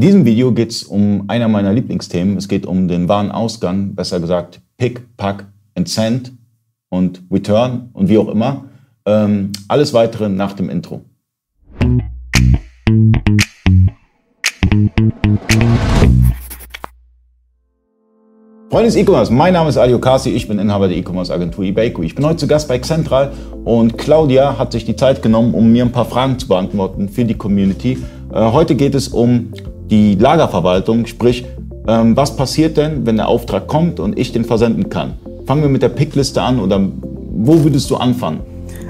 In diesem Video geht es um einer meiner Lieblingsthemen. Es geht um den Warenausgang, besser gesagt Pick, Pack and Send und Return und wie auch immer. Ähm, alles weitere nach dem Intro. Freunde des E-Commerce, mein Name ist Ali Okasi, ich bin Inhaber der E-Commerce Agentur eBayco. Ich bin heute zu Gast bei Xentral und Claudia hat sich die Zeit genommen, um mir ein paar Fragen zu beantworten für die Community. Äh, heute geht es um die Lagerverwaltung, sprich, ähm, was passiert denn, wenn der Auftrag kommt und ich den versenden kann? Fangen wir mit der Pickliste an oder wo würdest du anfangen?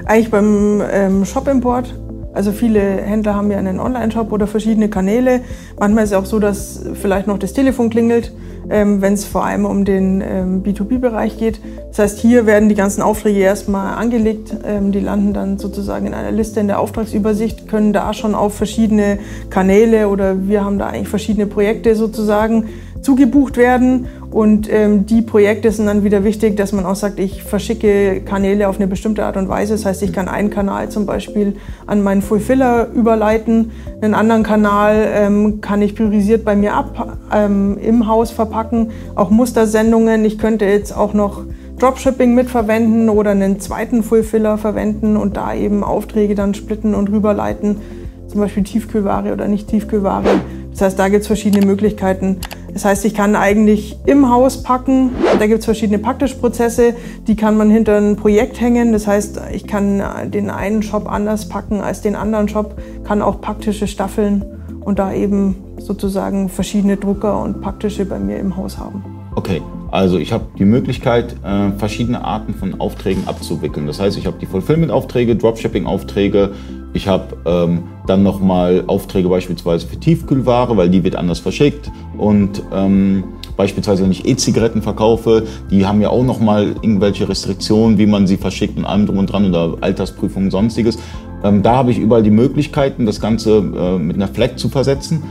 Eigentlich beim ähm, Shop-Import also viele Händler haben ja einen Online-Shop oder verschiedene Kanäle. Manchmal ist es auch so, dass vielleicht noch das Telefon klingelt, wenn es vor allem um den ähm, B2B-Bereich geht. Das heißt, hier werden die ganzen Aufträge erstmal angelegt. Ähm, die landen dann sozusagen in einer Liste in der Auftragsübersicht, können da schon auf verschiedene Kanäle oder wir haben da eigentlich verschiedene Projekte sozusagen zugebucht werden. Und ähm, die Projekte sind dann wieder wichtig, dass man auch sagt, ich verschicke Kanäle auf eine bestimmte Art und Weise. Das heißt, ich kann einen Kanal zum Beispiel an meinen Fulfiller überleiten, einen anderen Kanal ähm, kann ich priorisiert bei mir ab ähm, im Haus verpacken, auch Mustersendungen. Ich könnte jetzt auch noch Dropshipping mitverwenden oder einen zweiten Fulfiller verwenden und da eben Aufträge dann splitten und rüberleiten, zum Beispiel Tiefkühlware oder nicht Tiefkühlware. Das heißt, da gibt es verschiedene Möglichkeiten. Das heißt, ich kann eigentlich im Haus packen. Da gibt es verschiedene Packtischprozesse, die kann man hinter ein Projekt hängen. Das heißt, ich kann den einen Shop anders packen als den anderen Shop, kann auch Packtische staffeln und da eben sozusagen verschiedene Drucker und Packtische bei mir im Haus haben. Okay, also ich habe die Möglichkeit, äh, verschiedene Arten von Aufträgen abzuwickeln. Das heißt, ich habe die Fulfillment-Aufträge, Dropshipping-Aufträge, ich habe ähm, dann nochmal Aufträge beispielsweise für Tiefkühlware, weil die wird anders verschickt. Und ähm, beispielsweise, wenn ich E-Zigaretten verkaufe, die haben ja auch nochmal irgendwelche Restriktionen, wie man sie verschickt und allem drum und dran oder Altersprüfungen und sonstiges. Ähm, da habe ich überall die Möglichkeiten, das Ganze äh, mit einer Flag zu versetzen.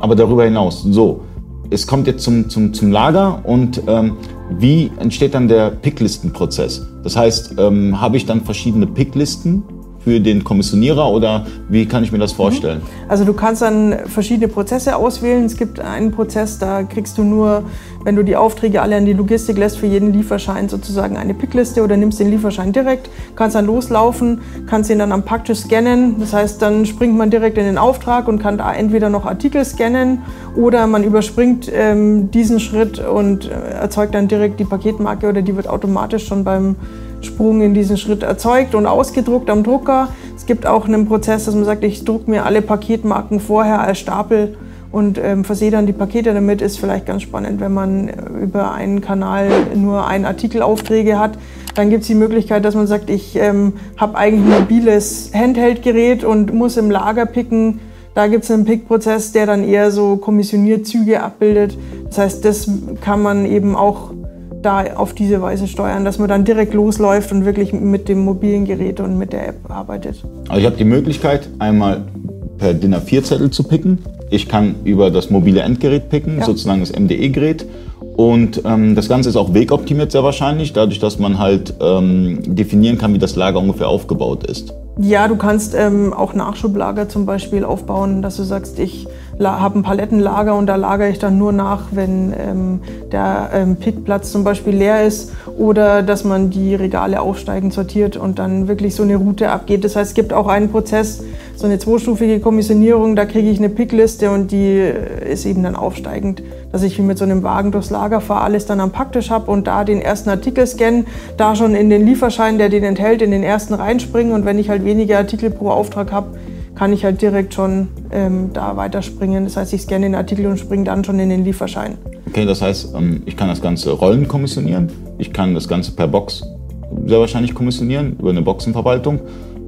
Aber darüber hinaus, so, es kommt jetzt zum, zum, zum Lager und ähm, wie entsteht dann der Picklistenprozess? Das heißt, ähm, habe ich dann verschiedene Picklisten für den Kommissionierer oder wie kann ich mir das mhm. vorstellen? Also du kannst dann verschiedene Prozesse auswählen. Es gibt einen Prozess, da kriegst du nur, wenn du die Aufträge alle an die Logistik lässt, für jeden Lieferschein sozusagen eine Pickliste oder nimmst den Lieferschein direkt, kannst dann loslaufen, kannst ihn dann am Packtisch scannen. Das heißt, dann springt man direkt in den Auftrag und kann da entweder noch Artikel scannen oder man überspringt ähm, diesen Schritt und äh, erzeugt dann direkt die Paketmarke oder die wird automatisch schon beim Sprung in diesen Schritt erzeugt und ausgedruckt am Drucker. Es gibt auch einen Prozess, dass man sagt, ich drucke mir alle Paketmarken vorher als Stapel und ähm, versehe dann die Pakete damit. Ist vielleicht ganz spannend, wenn man über einen Kanal nur ein Artikelaufträge hat. Dann gibt es die Möglichkeit, dass man sagt, ich ähm, habe eigentlich ein mobiles Handheld-Gerät und muss im Lager picken. Da gibt es einen Pick-Prozess, der dann eher so Kommissionierzüge abbildet. Das heißt, das kann man eben auch da auf diese Weise steuern, dass man dann direkt losläuft und wirklich mit dem mobilen Gerät und mit der App arbeitet. Also ich habe die Möglichkeit, einmal per DIN A4-Zettel zu picken. Ich kann über das mobile Endgerät picken, ja. sozusagen das MDE-Gerät. Und ähm, das Ganze ist auch wegoptimiert sehr wahrscheinlich, dadurch, dass man halt ähm, definieren kann, wie das Lager ungefähr aufgebaut ist. Ja, du kannst ähm, auch Nachschublager zum Beispiel aufbauen, dass du sagst, ich habe ein Palettenlager und da lagere ich dann nur nach, wenn ähm, der ähm, Pickplatz zum Beispiel leer ist oder dass man die Regale aufsteigend sortiert und dann wirklich so eine Route abgeht. Das heißt, es gibt auch einen Prozess, so eine zweistufige Kommissionierung, da kriege ich eine Pickliste und die äh, ist eben dann aufsteigend, dass ich wie mit so einem Wagen durchs Lager fahre, alles dann am Packtisch habe und da den ersten Artikel scannen, da schon in den Lieferschein, der den enthält, in den ersten reinspringen und wenn ich halt weniger Artikel pro Auftrag habe, kann ich halt direkt schon ähm, da weiterspringen. Das heißt, ich scanne den Artikel und springe dann schon in den Lieferschein. Okay, das heißt, ähm, ich kann das Ganze Rollen kommissionieren. Ich kann das Ganze per Box sehr wahrscheinlich kommissionieren, über eine Boxenverwaltung.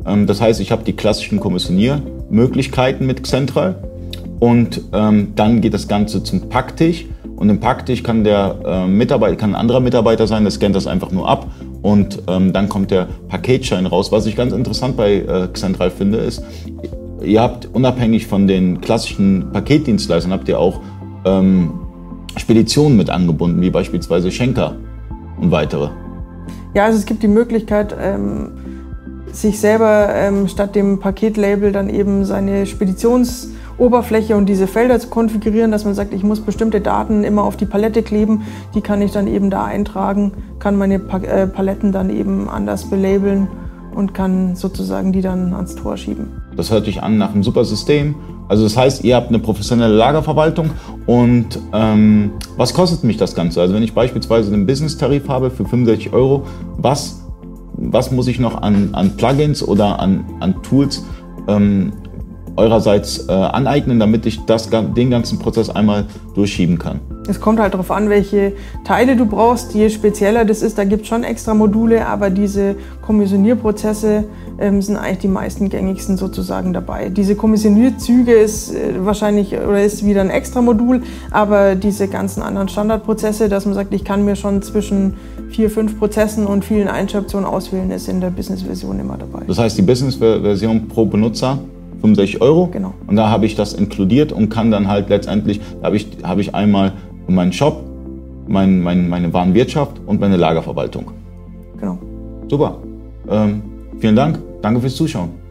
Ähm, das heißt, ich habe die klassischen Kommissioniermöglichkeiten mit Xentral. Und ähm, dann geht das Ganze zum Packtisch. Und im Packtisch kann der Mitarbeiter, kann ein anderer Mitarbeiter sein, der scannt das einfach nur ab und ähm, dann kommt der Paketschein raus. Was ich ganz interessant bei äh, Xentral finde, ist, ihr habt unabhängig von den klassischen Paketdienstleistern, habt ihr auch ähm, Speditionen mit angebunden, wie beispielsweise Schenker und weitere. Ja, also es gibt die Möglichkeit, ähm, sich selber ähm, statt dem Paketlabel dann eben seine Speditions- Oberfläche und diese Felder zu konfigurieren, dass man sagt, ich muss bestimmte Daten immer auf die Palette kleben, die kann ich dann eben da eintragen, kann meine äh, Paletten dann eben anders belabeln und kann sozusagen die dann ans Tor schieben. Das hört sich an nach einem super System. Also das heißt, ihr habt eine professionelle Lagerverwaltung und ähm, was kostet mich das Ganze? Also wenn ich beispielsweise einen Business-Tarif habe für 65 Euro, was, was muss ich noch an, an Plugins oder an, an Tools ähm, eurerseits äh, aneignen, damit ich das, den ganzen Prozess einmal durchschieben kann? Es kommt halt darauf an, welche Teile du brauchst. Je spezieller das ist, da gibt es schon extra Module, aber diese Kommissionierprozesse ähm, sind eigentlich die meisten gängigsten sozusagen dabei. Diese Kommissionierzüge ist äh, wahrscheinlich oder ist wieder ein extra Modul, aber diese ganzen anderen Standardprozesse, dass man sagt, ich kann mir schon zwischen vier, fünf Prozessen und vielen Einschränkungen auswählen, ist in der Business-Version immer dabei. Das heißt, die Business-Version pro Benutzer 65 Euro. Genau. Und da habe ich das inkludiert und kann dann halt letztendlich, da habe ich, habe ich einmal meinen Shop, mein, mein, meine Warenwirtschaft und meine Lagerverwaltung. Genau. Super. Ähm, vielen Dank. Danke fürs Zuschauen.